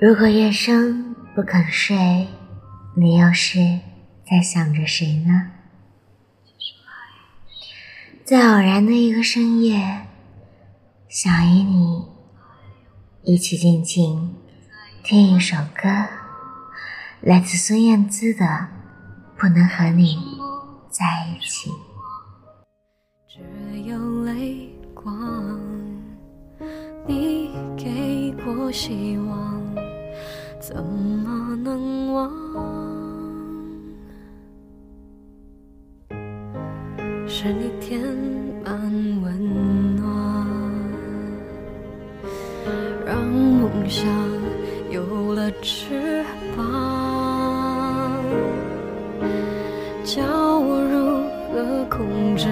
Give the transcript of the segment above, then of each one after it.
如果夜深不肯睡，你又是在想着谁呢？在偶然的一个深夜，想与你一起静静听一首歌，来自孙燕姿的《不能和你在一起》。只有泪光，你给过希望。怎么能忘？是你填满温暖，让梦想有了翅膀，教我如何控制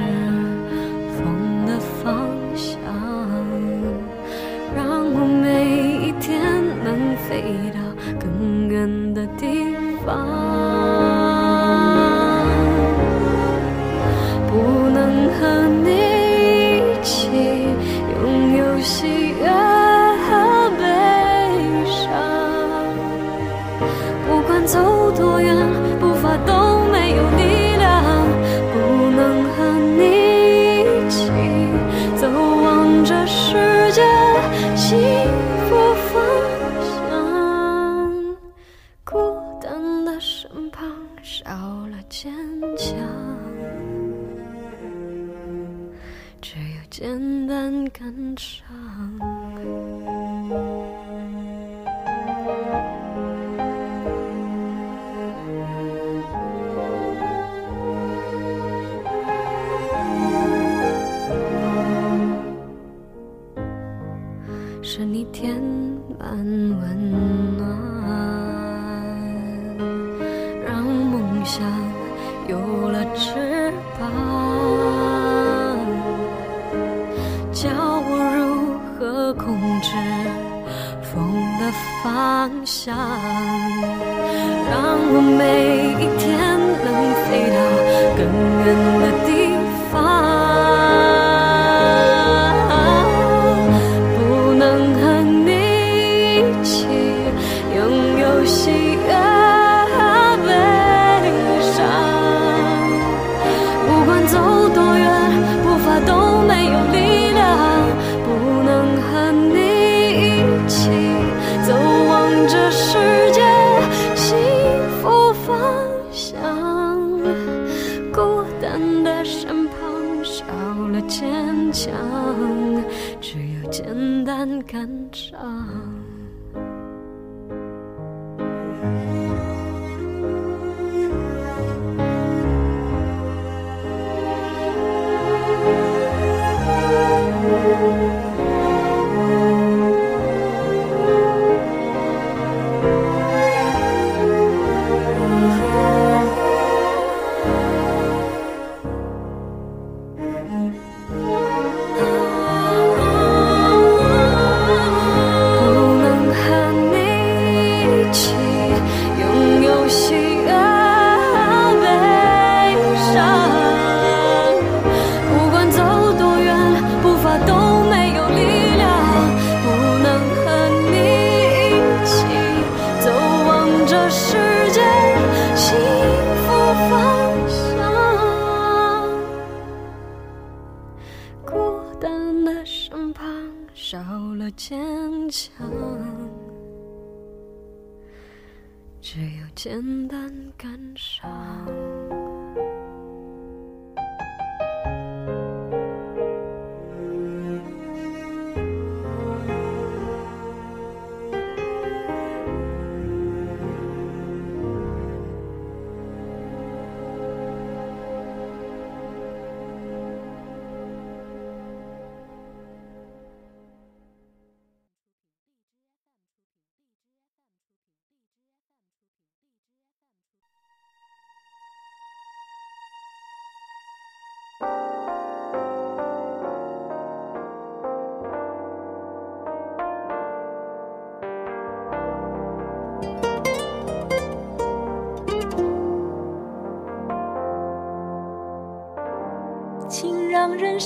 风的方向，让我每一天能飞。地方，不能和你一起拥有喜悦。方向，让我每一天能简单感伤。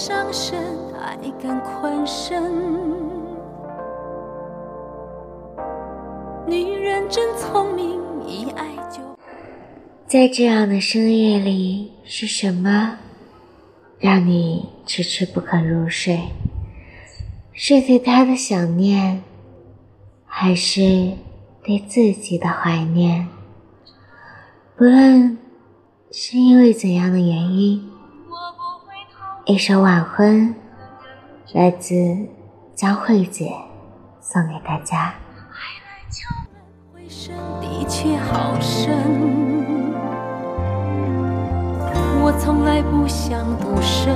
伤身，爱敢困身。女人真聪明，一爱就。在这样的深夜里，是什么让你迟迟不肯入睡？是对他的想念，还是对自己的怀念？不论是因为怎样的原因，一首《晚婚》来自江慧姐，送给大家。回声的确好深，我从来不想独身，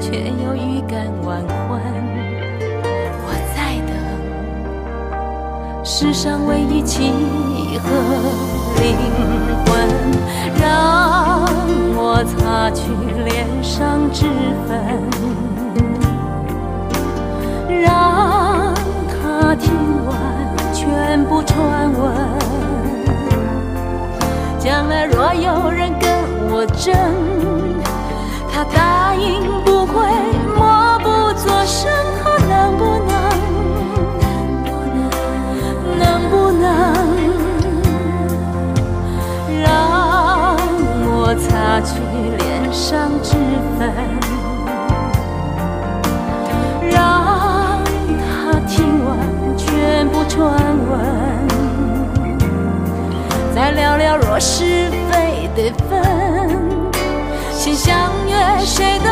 却又预感晚婚。我在等世上唯一契合灵魂，让我擦去脸上脂粉，让他听完全部传闻。将来若有擦去脸上脂粉，让他听完全部传闻？再聊聊若是非得分，先相约谁都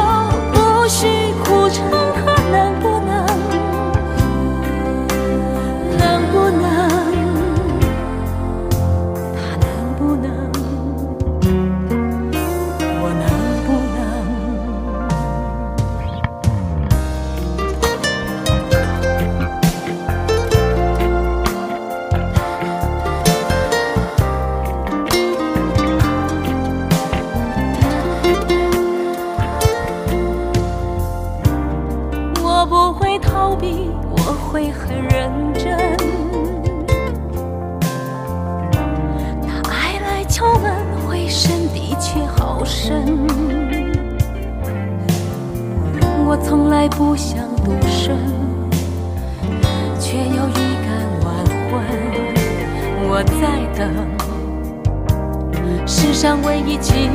深。我从来不想独身，却又预感晚婚。我在等世上唯一契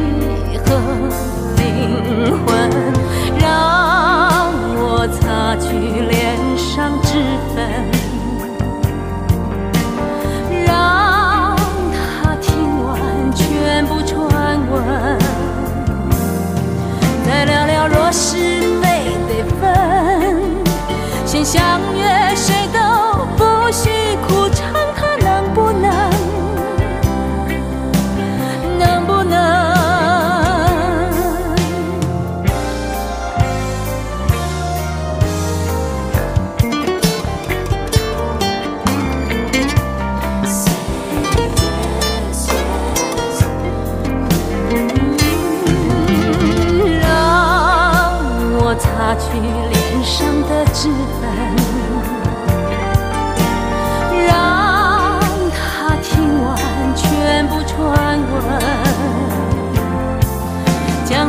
合先相约谁都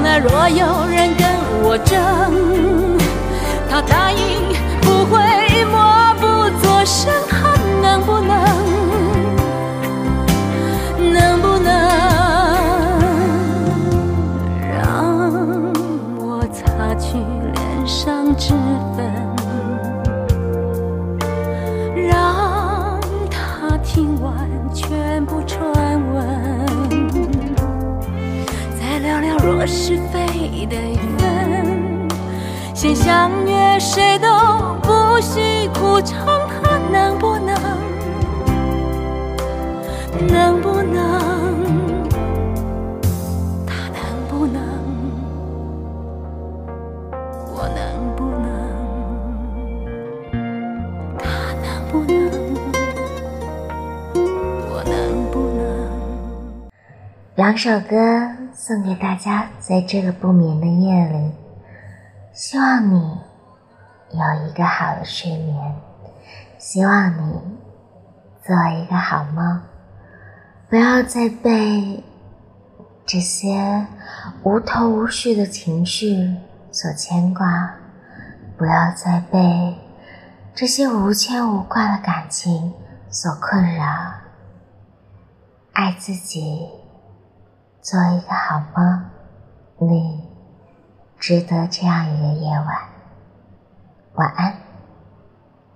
那若有人跟我争，他答应不会默不作声，他能不能？能不能让我擦去脸上脂粉，让他听完全部传是非得分，先相约谁都不许苦撑，他能不？能两首歌送给大家，在这个不眠的夜里，希望你有一个好的睡眠，希望你做一个好梦，不要再被这些无头无绪的情绪所牵挂，不要再被这些无牵无挂的感情所困扰，爱自己，做一个好梦。你值得这样一个夜晚。晚安。